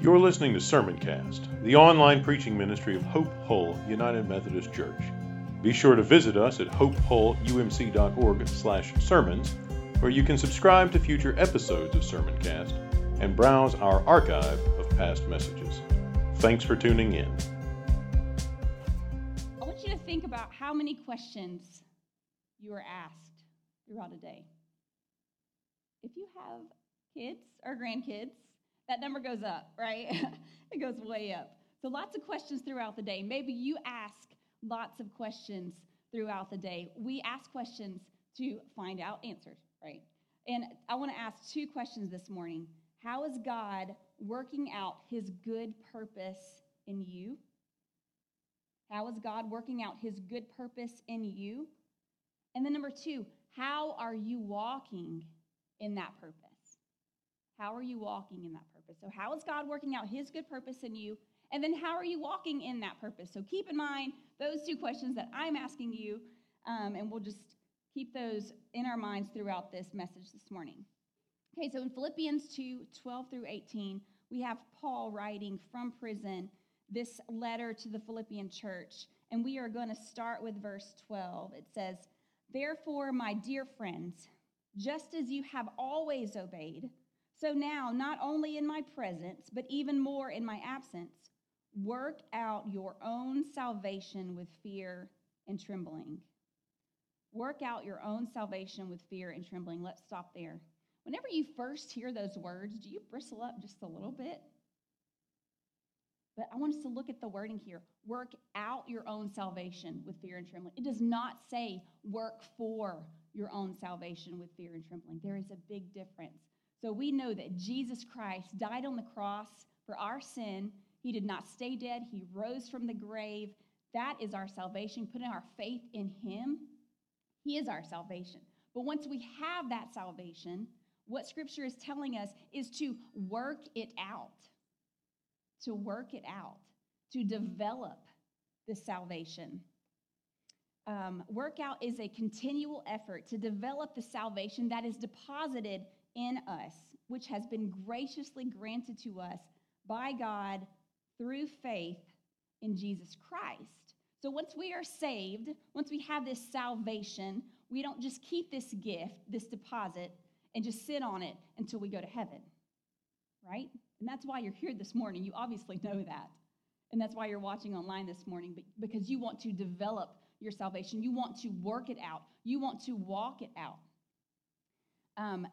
You're listening to Sermoncast, the online preaching ministry of Hope Hull United Methodist Church. Be sure to visit us at hopehullumc.org/sermons, where you can subscribe to future episodes of Sermoncast and browse our archive of past messages. Thanks for tuning in. I want you to think about how many questions you are asked throughout a day. If you have kids or grandkids, that number goes up, right? it goes way up. So lots of questions throughout the day. Maybe you ask lots of questions throughout the day. We ask questions to find out answers, right? And I want to ask two questions this morning. How is God working out his good purpose in you? How is God working out his good purpose in you? And then number two, how are you walking in that purpose? How are you walking in that purpose? So, how is God working out his good purpose in you? And then, how are you walking in that purpose? So, keep in mind those two questions that I'm asking you, um, and we'll just keep those in our minds throughout this message this morning. Okay, so in Philippians 2 12 through 18, we have Paul writing from prison this letter to the Philippian church, and we are going to start with verse 12. It says, Therefore, my dear friends, just as you have always obeyed, so now, not only in my presence, but even more in my absence, work out your own salvation with fear and trembling. Work out your own salvation with fear and trembling. Let's stop there. Whenever you first hear those words, do you bristle up just a little bit? But I want us to look at the wording here. Work out your own salvation with fear and trembling. It does not say work for your own salvation with fear and trembling. There is a big difference. So we know that Jesus Christ died on the cross for our sin. He did not stay dead, He rose from the grave. That is our salvation, putting our faith in Him. He is our salvation. But once we have that salvation, what Scripture is telling us is to work it out, to work it out, to develop the salvation. Um, workout is a continual effort to develop the salvation that is deposited in us, which has been graciously granted to us by God through faith in Jesus Christ. So once we are saved, once we have this salvation, we don't just keep this gift, this deposit, and just sit on it until we go to heaven, right? And that's why you're here this morning. You obviously know that. And that's why you're watching online this morning, because you want to develop your salvation. You want to work it out. You want to walk it out. Um,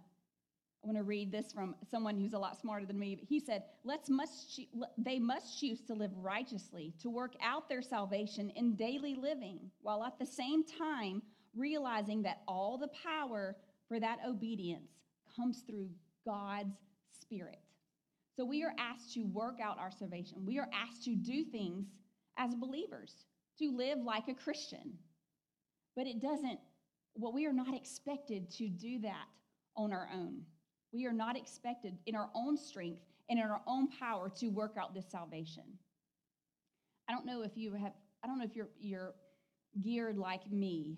I want to read this from someone who's a lot smarter than me. He said, Let's must they must choose to live righteously, to work out their salvation in daily living, while at the same time realizing that all the power for that obedience comes through God's Spirit. So we are asked to work out our salvation. We are asked to do things as believers, to live like a Christian. But it doesn't, well, we are not expected to do that on our own. We are not expected in our own strength and in our own power to work out this salvation. I don't know if you have, I don't know if you're, you're geared like me,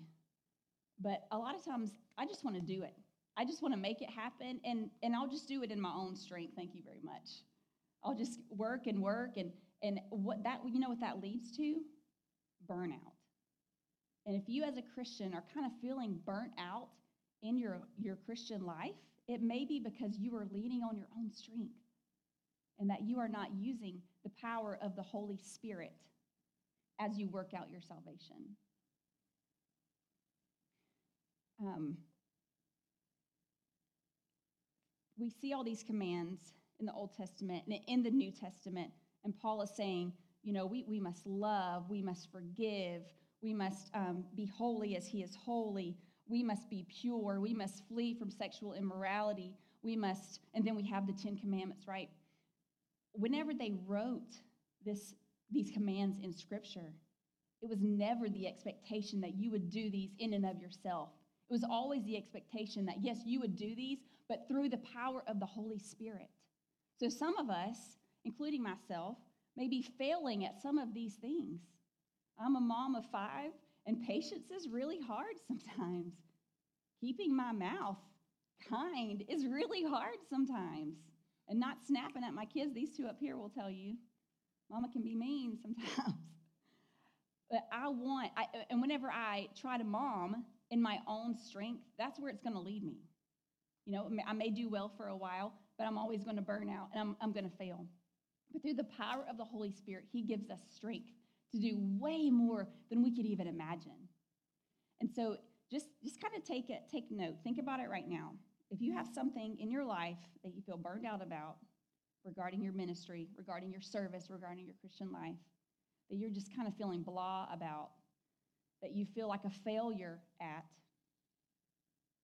but a lot of times I just want to do it. I just want to make it happen, and, and I'll just do it in my own strength. Thank you very much. I'll just work and work, and, and what that, you know what that leads to? Burnout. And if you as a Christian are kind of feeling burnt out in your, your Christian life, it may be because you are leaning on your own strength and that you are not using the power of the Holy Spirit as you work out your salvation. Um, we see all these commands in the Old Testament and in the New Testament, and Paul is saying, you know, we, we must love, we must forgive, we must um, be holy as he is holy, we must be pure. We must flee from sexual immorality. We must, and then we have the Ten Commandments, right? Whenever they wrote this, these commands in Scripture, it was never the expectation that you would do these in and of yourself. It was always the expectation that, yes, you would do these, but through the power of the Holy Spirit. So some of us, including myself, may be failing at some of these things. I'm a mom of five. And patience is really hard sometimes. Keeping my mouth kind is really hard sometimes. and not snapping at my kids. These two up here will tell you, Mama can be mean sometimes. but I want, I, and whenever I try to mom in my own strength, that's where it's going to lead me. You know, I may do well for a while, but I'm always going to burn out and I'm, I'm going to fail. But through the power of the Holy Spirit, He gives us strength to do way more than we could even imagine. And so just, just kind of take it, take note. Think about it right now. If you have something in your life that you feel burned out about regarding your ministry, regarding your service, regarding your Christian life, that you're just kind of feeling blah about, that you feel like a failure at.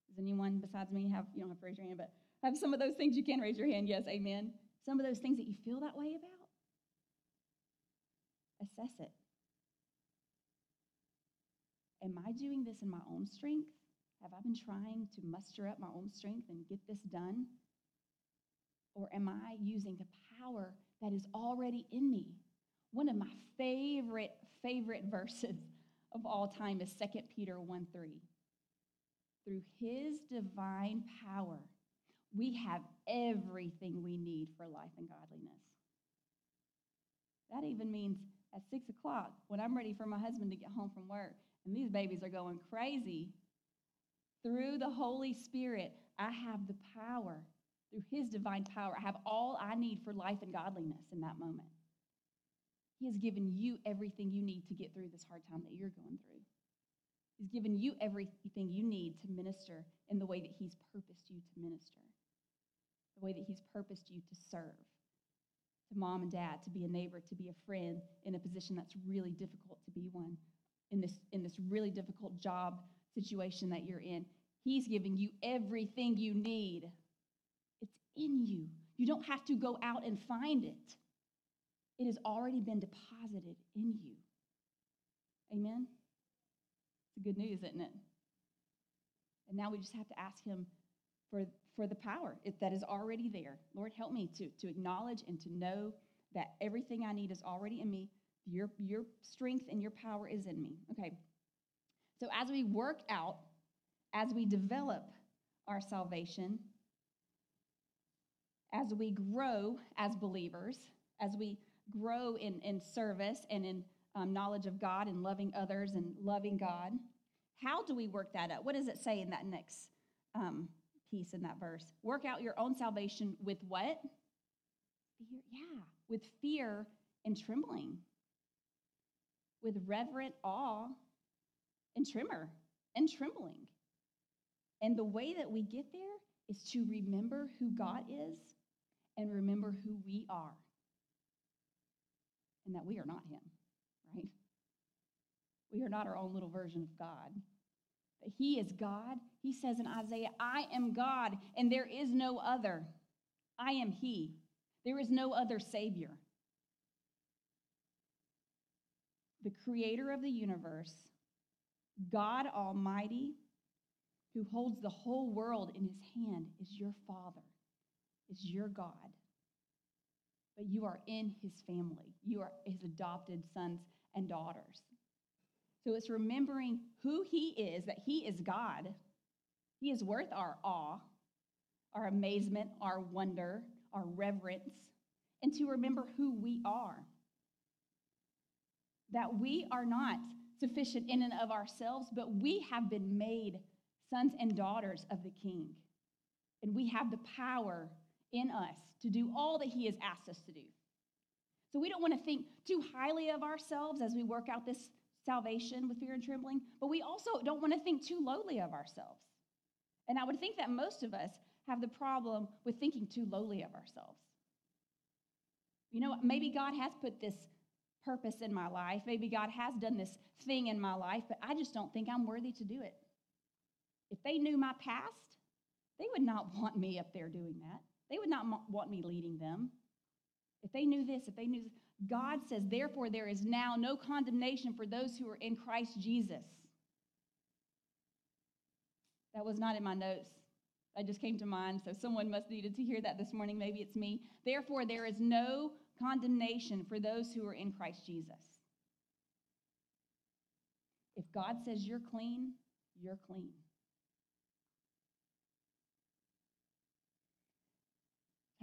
Does anyone besides me have, you don't have to raise your hand, but have some of those things you can raise your hand? Yes, amen. Some of those things that you feel that way about? Assess it. Am I doing this in my own strength? Have I been trying to muster up my own strength and get this done? Or am I using the power that is already in me? One of my favorite, favorite verses of all time is 2 Peter 1 3. Through his divine power, we have everything we need for life and godliness. That even means at six o'clock, when I'm ready for my husband to get home from work, and these babies are going crazy, through the Holy Spirit, I have the power. Through His divine power, I have all I need for life and godliness in that moment. He has given you everything you need to get through this hard time that you're going through. He's given you everything you need to minister in the way that He's purposed you to minister the way that He's purposed you to serve, to mom and dad, to be a neighbor, to be a friend in a position that's really difficult to be one, in this, in this really difficult job situation that you're in. He's giving you everything you need. It's in you. You don't have to go out and find it. It has already been deposited in you. Amen? It's good news, isn't it? And now we just have to ask Him for for the power that is already there. Lord, help me to, to acknowledge and to know that everything I need is already in me. Your, your strength and your power is in me. Okay. So as we work out, as we develop our salvation, as we grow as believers, as we grow in, in service and in um, knowledge of God and loving others and loving God, how do we work that out? What does it say in that next um, piece in that verse. Work out your own salvation with what? Fear. Yeah, with fear and trembling, with reverent awe and tremor and trembling. And the way that we get there is to remember who God is and remember who we are. And that we are not Him, right? We are not our own little version of God that he is God. He says in Isaiah, I am God, and there is no other. I am he. There is no other Savior. The creator of the universe, God Almighty, who holds the whole world in his hand, is your Father, is your God. But you are in his family, you are his adopted sons and daughters. So it's remembering who He is, that He is God. He is worth our awe, our amazement, our wonder, our reverence, and to remember who we are. That we are not sufficient in and of ourselves, but we have been made sons and daughters of the King. And we have the power in us to do all that He has asked us to do. So we don't want to think too highly of ourselves as we work out this salvation with fear and trembling, but we also don't want to think too lowly of ourselves. And I would think that most of us have the problem with thinking too lowly of ourselves. You know, maybe God has put this purpose in my life. Maybe God has done this thing in my life, but I just don't think I'm worthy to do it. If they knew my past, they would not want me up there doing that. They would not want me leading them. If they knew this, if they knew this, God says, therefore, there is now no condemnation for those who are in Christ Jesus. That was not in my notes. That just came to mind. So someone must needed to hear that this morning. Maybe it's me. Therefore, there is no condemnation for those who are in Christ Jesus. If God says you're clean, you're clean.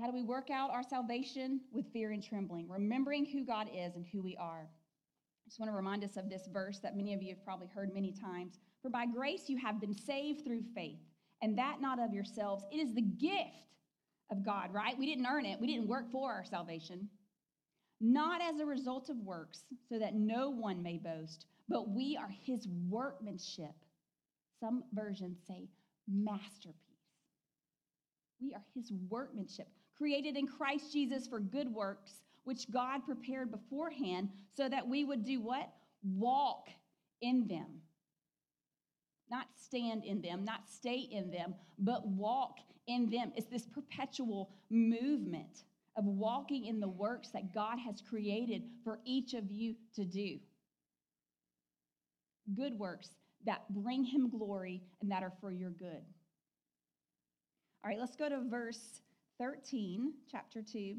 How do we work out our salvation? With fear and trembling, remembering who God is and who we are. I just want to remind us of this verse that many of you have probably heard many times. For by grace you have been saved through faith, and that not of yourselves. It is the gift of God, right? We didn't earn it, we didn't work for our salvation. Not as a result of works, so that no one may boast, but we are his workmanship. Some versions say masterpiece. We are his workmanship, created in Christ Jesus for good works, which God prepared beforehand so that we would do what? Walk in them. Not stand in them, not stay in them, but walk in them. It's this perpetual movement of walking in the works that God has created for each of you to do. Good works that bring him glory and that are for your good. All right, let's go to verse 13, chapter 2.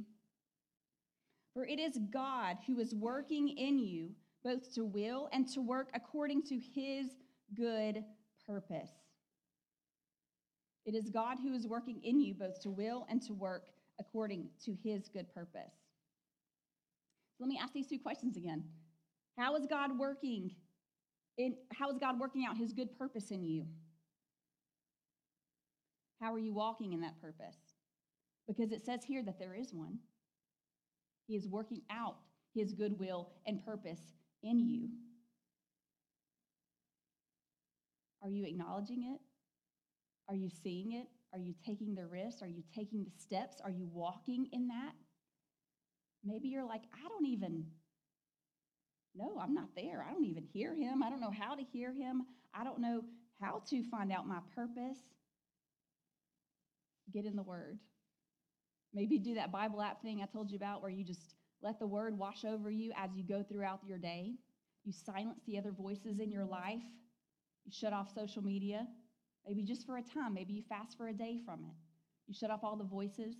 For it is God who is working in you both to will and to work according to his good purpose. It is God who is working in you both to will and to work according to his good purpose. So let me ask these two questions again. How is God working in how is God working out his good purpose in you? How are you walking in that purpose? Because it says here that there is one. He is working out his goodwill and purpose in you. Are you acknowledging it? Are you seeing it? Are you taking the risks? Are you taking the steps? Are you walking in that? Maybe you're like, I don't even know. I'm not there. I don't even hear him. I don't know how to hear him. I don't know how to find out my purpose. Get in the Word. Maybe do that Bible app thing I told you about where you just let the Word wash over you as you go throughout your day. You silence the other voices in your life. You shut off social media. Maybe just for a time. Maybe you fast for a day from it. You shut off all the voices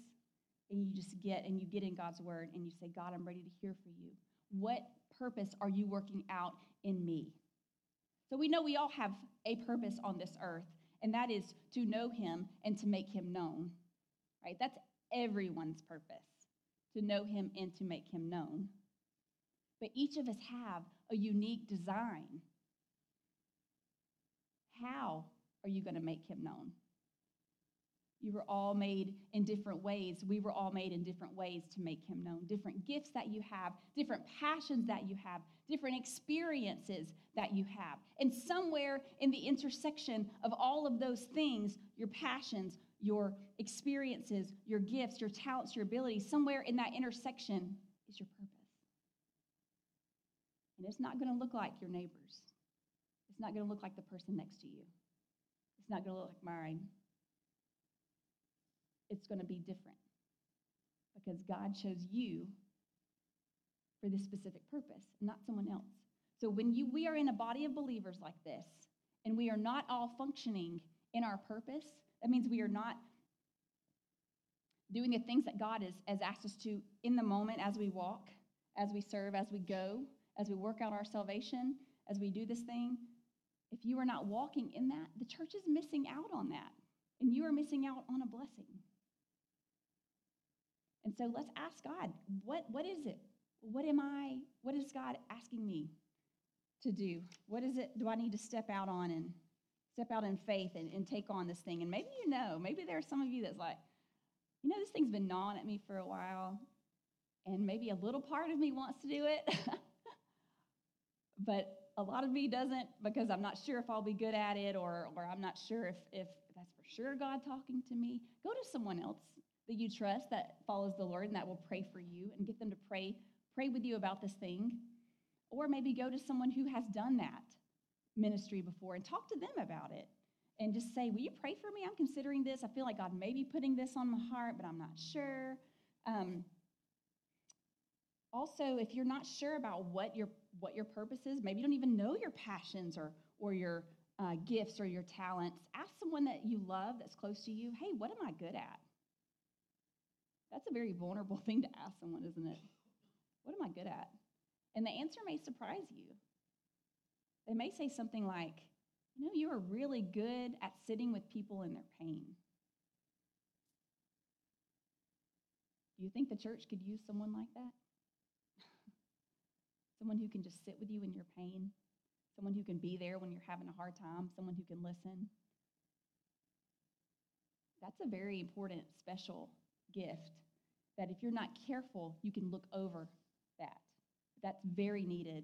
and you just get and you get in God's word and you say, God, I'm ready to hear for you. What purpose are you working out in me? So we know we all have a purpose on this earth, and that is to know him and to make him known. Right? That's everyone's purpose, to know him and to make him known. But each of us have a unique design. How are you going to make him known? You were all made in different ways. We were all made in different ways to make him known. Different gifts that you have, different passions that you have, different experiences that you have. And somewhere in the intersection of all of those things, your passions, your experiences, your gifts, your talents, your abilities, somewhere in that intersection is your purpose. And it's not going to look like your neighbors. It's not going to look like the person next to you. It's not going to look like mine it's going to be different because God chose you for this specific purpose, not someone else. So when you we are in a body of believers like this, and we are not all functioning in our purpose, that means we are not doing the things that God has, has asked us to in the moment as we walk, as we serve, as we go, as we work out our salvation, as we do this thing. If you are not walking in that, the church is missing out on that. And you are missing out on a blessing. And so let's ask God, what, what is it? What am I, what is God asking me to do? What is it do I need to step out on and step out in faith and, and take on this thing? And maybe you know, maybe there are some of you that's like, you know, this thing's been gnawing at me for a while, and maybe a little part of me wants to do it, but a lot of me doesn't because I'm not sure if I'll be good at it or, or I'm not sure if, if that's for sure God talking to me. Go to someone else that you trust that follows the Lord and that will pray for you and get them to pray pray with you about this thing. Or maybe go to someone who has done that ministry before and talk to them about it. And just say, Will you pray for me? I'm considering this. I feel like God may be putting this on my heart, but I'm not sure. Um, also, if you're not sure about what your what your purpose is, maybe you don't even know your passions or or your uh, gifts or your talents. Ask someone that you love that's close to you. Hey, what am I good at? That's a very vulnerable thing to ask someone, isn't it? What am I good at? And the answer may surprise you. They may say something like, You know, you are really good at sitting with people in their pain. Do you think the church could use someone like that? Someone who can just sit with you in your pain, someone who can be there when you're having a hard time, someone who can listen. That's a very important, special gift that if you're not careful, you can look over that. That's very needed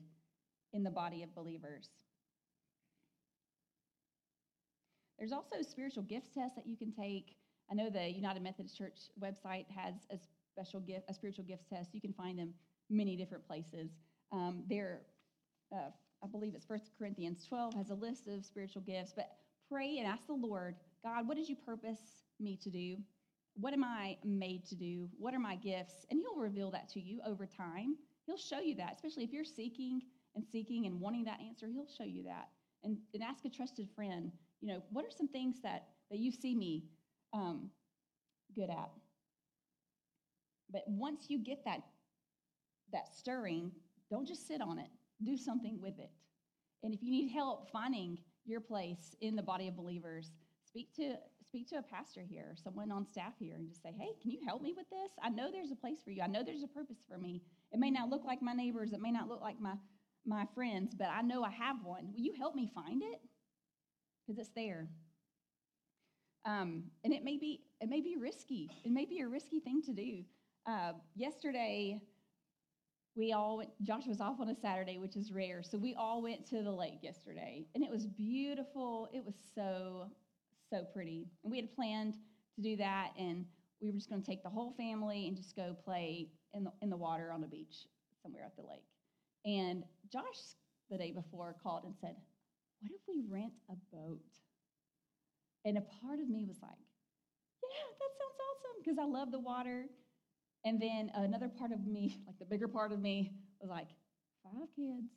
in the body of believers. There's also spiritual gifts tests that you can take. I know the United Methodist Church website has a special gift, a spiritual gifts test. You can find them many different places. Um, there, uh, I believe it's 1 Corinthians 12 has a list of spiritual gifts. But pray and ask the Lord, God, what did you purpose me to do? What am I made to do? What are my gifts? And He'll reveal that to you over time. He'll show you that, especially if you're seeking and seeking and wanting that answer, He'll show you that. And, and ask a trusted friend, you know, what are some things that, that you see me um, good at? But once you get that, that stirring, don't just sit on it, do something with it. And if you need help finding your place in the body of believers, speak to speak to a pastor here someone on staff here and just say, hey, can you help me with this? I know there's a place for you. I know there's a purpose for me. It may not look like my neighbors, it may not look like my, my friends, but I know I have one. Will you help me find it? Because it's there. Um, and it may be it may be risky. It may be a risky thing to do. Uh, yesterday, we all went, Josh was off on a Saturday, which is rare. So we all went to the lake yesterday, and it was beautiful. It was so so pretty. And we had planned to do that, and we were just going to take the whole family and just go play in the, in the water on the beach somewhere at the lake. And Josh, the day before, called and said, What if we rent a boat? And a part of me was like, Yeah, that sounds awesome because I love the water. And then another part of me, like the bigger part of me, was like, Five kids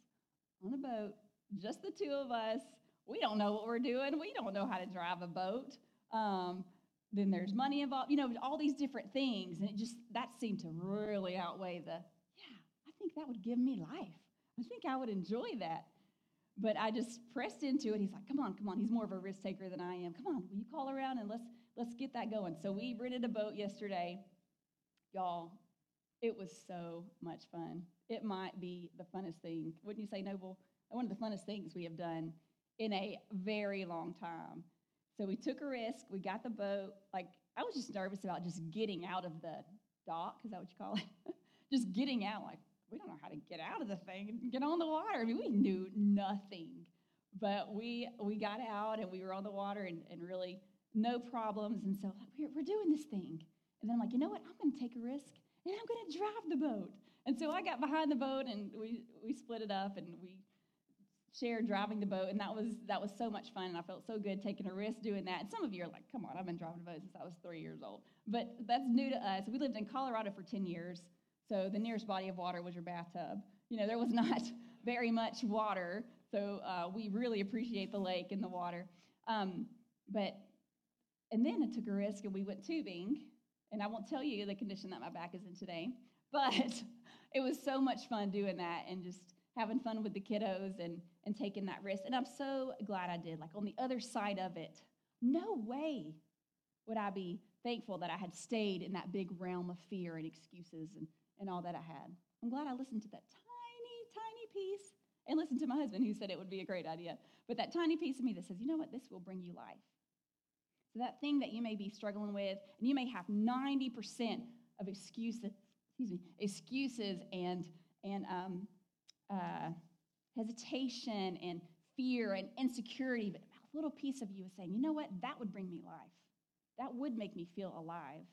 on a boat, just the two of us we don't know what we're doing. We don't know how to drive a boat. Um, then there's money involved, you know, all these different things. And it just, that seemed to really outweigh the, yeah, I think that would give me life. I think I would enjoy that. But I just pressed into it. He's like, come on, come on. He's more of a risk taker than I am. Come on, will you call around and let's let's get that going. So we rented a boat yesterday. Y'all, it was so much fun. It might be the funnest thing. Wouldn't you say, Noble? One of the funnest things we have done in a very long time. So we took a risk. We got the boat. Like, I was just nervous about just getting out of the dock. Is that what you call it? just getting out. Like, we don't know how to get out of the thing and get on the water. I mean, we knew nothing. But we we got out and we were on the water and, and really no problems. And so like, we're, we're doing this thing. And then I'm like, you know what? I'm going to take a risk and I'm going to drive the boat. And so I got behind the boat and we, we split it up and we shared driving the boat, and that was that was so much fun, and I felt so good taking a risk doing that. And some of you are like, "Come on, I've been driving a boat since I was three years old," but that's new to us. We lived in Colorado for ten years, so the nearest body of water was your bathtub. You know, there was not very much water, so uh, we really appreciate the lake and the water. Um, but and then I took a risk, and we went tubing, and I won't tell you the condition that my back is in today, but it was so much fun doing that and just having fun with the kiddos and, and taking that risk. And I'm so glad I did. Like on the other side of it, no way would I be thankful that I had stayed in that big realm of fear and excuses and, and all that I had. I'm glad I listened to that tiny, tiny piece and listened to my husband who said it would be a great idea. But that tiny piece of me that says, you know what, this will bring you life. That thing that you may be struggling with, and you may have 90% of excuses, excuse me, excuses and and um, uh, hesitation and fear and insecurity, but a little piece of you is saying, you know what? That would bring me life. That would make me feel alive.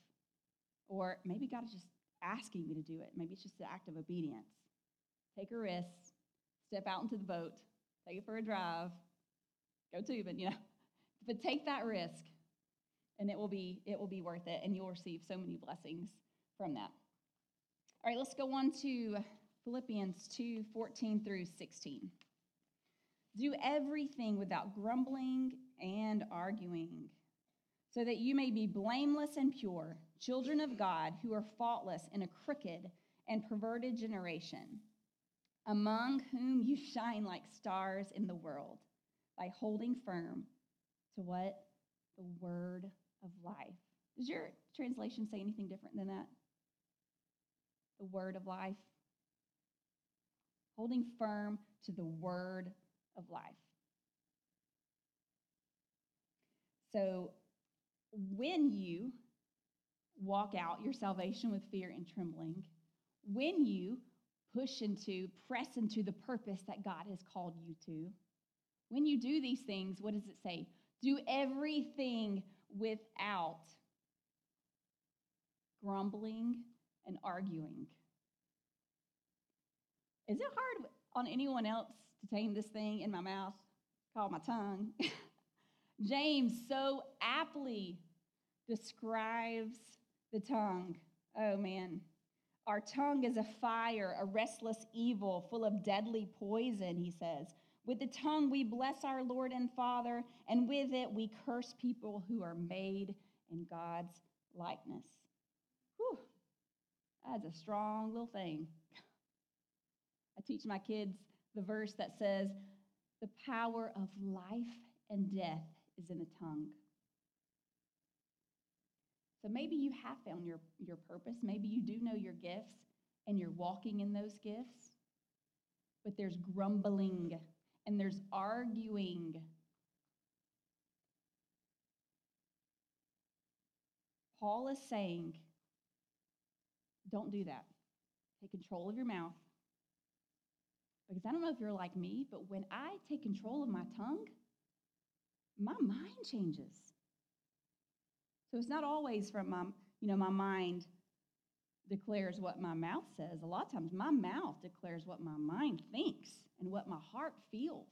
Or maybe God is just asking me to do it. Maybe it's just an act of obedience. Take a risk, step out into the boat, take it for a drive, go tubing, you know. But take that risk, and it will be it will be worth it, and you'll receive so many blessings from that. All right, let's go on to Philippians 2 14 through 16. Do everything without grumbling and arguing, so that you may be blameless and pure, children of God who are faultless in a crooked and perverted generation, among whom you shine like stars in the world by holding firm to what? The word of life. Does your translation say anything different than that? the word of life. Holding firm to the word of life. So, when you walk out your salvation with fear and trembling, when you push into, press into the purpose that God has called you to, when you do these things, what does it say? Do everything without grumbling and arguing. Is it hard on anyone else to tame this thing in my mouth called my tongue? James so aptly describes the tongue. Oh man. Our tongue is a fire, a restless evil, full of deadly poison, he says. With the tongue we bless our Lord and Father, and with it we curse people who are made in God's likeness. Whew, that's a strong little thing. I teach my kids the verse that says, The power of life and death is in the tongue. So maybe you have found your, your purpose. Maybe you do know your gifts and you're walking in those gifts. But there's grumbling and there's arguing. Paul is saying, don't do that. Take control of your mouth. Because I don't know if you're like me, but when I take control of my tongue, my mind changes. So it's not always from my, you know, my mind declares what my mouth says. A lot of times my mouth declares what my mind thinks and what my heart feels.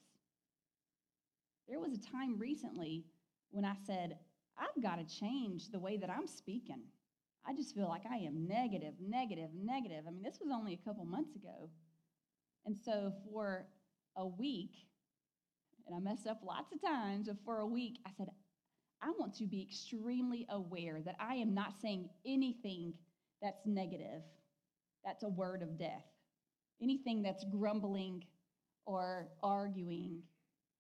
There was a time recently when I said, I've got to change the way that I'm speaking. I just feel like I am negative, negative, negative. I mean, this was only a couple months ago. And so for a week, and I messed up lots of times, but for a week, I said, I want to be extremely aware that I am not saying anything that's negative, that's a word of death, anything that's grumbling or arguing.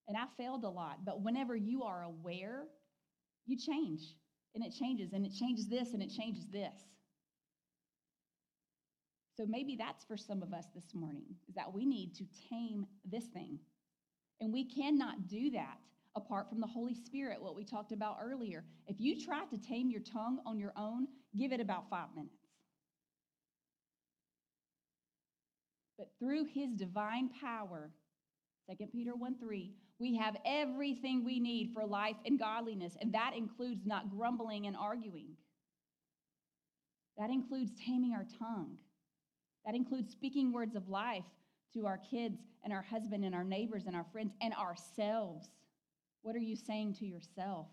And I failed a lot, but whenever you are aware, you change. And it changes, and it changes this, and it changes this. So maybe that's for some of us this morning, is that we need to tame this thing. And we cannot do that apart from the Holy Spirit, what we talked about earlier. If you try to tame your tongue on your own, give it about five minutes. But through his divine power, 2 Peter 1 3, we have everything we need for life and godliness, and that includes not grumbling and arguing. That includes taming our tongue. That includes speaking words of life to our kids and our husband and our neighbors and our friends and ourselves. What are you saying to yourself?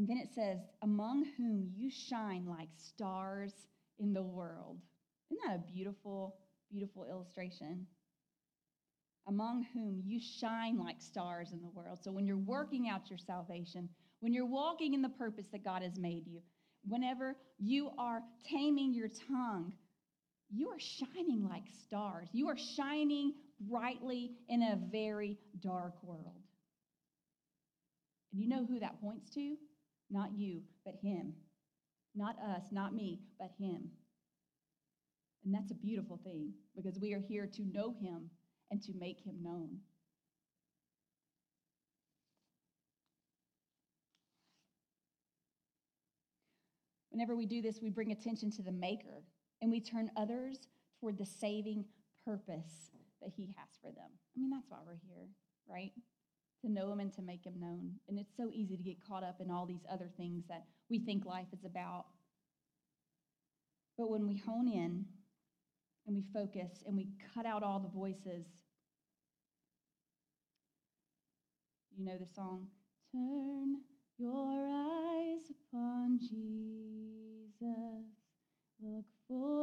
And then it says, among whom you shine like stars in the world. Isn't that a beautiful, beautiful illustration? Among whom you shine like stars in the world. So when you're working out your salvation, when you're walking in the purpose that God has made you, whenever you are taming your tongue, you are shining like stars. You are shining brightly in a very dark world. And you know who that points to? Not you, but Him. Not us, not me, but Him. And that's a beautiful thing because we are here to know Him and to make Him known. Whenever we do this, we bring attention to the Maker and we turn others toward the saving purpose that He has for them. I mean, that's why we're here, right? To know him and to make him known. And it's so easy to get caught up in all these other things that we think life is about. But when we hone in and we focus and we cut out all the voices, you know the song, Turn your eyes upon Jesus, look full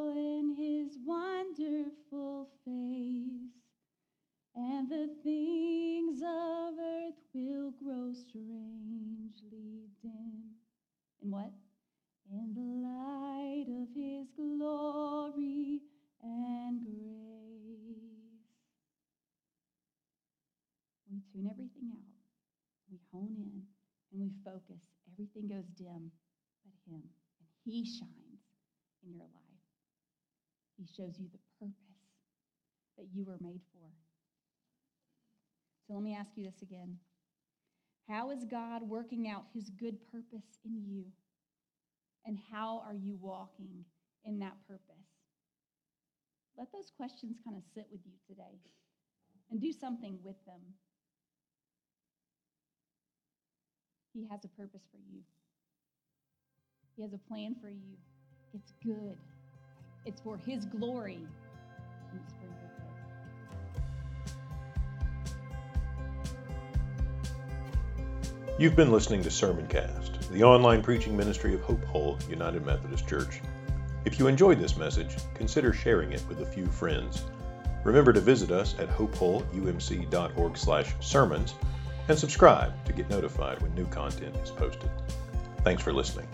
dim but Him. And He shines in your life. He shows you the purpose that you were made for. So let me ask you this again. How is God working out his good purpose in you? And how are you walking in that purpose? Let those questions kind of sit with you today and do something with them. He has a purpose for you, He has a plan for you. It's good, it's for His glory, and it's for your good. You've been listening to Sermoncast, the online preaching ministry of Hope Hull United Methodist Church. If you enjoyed this message, consider sharing it with a few friends. Remember to visit us at hopehullumc.org/sermons and subscribe to get notified when new content is posted. Thanks for listening.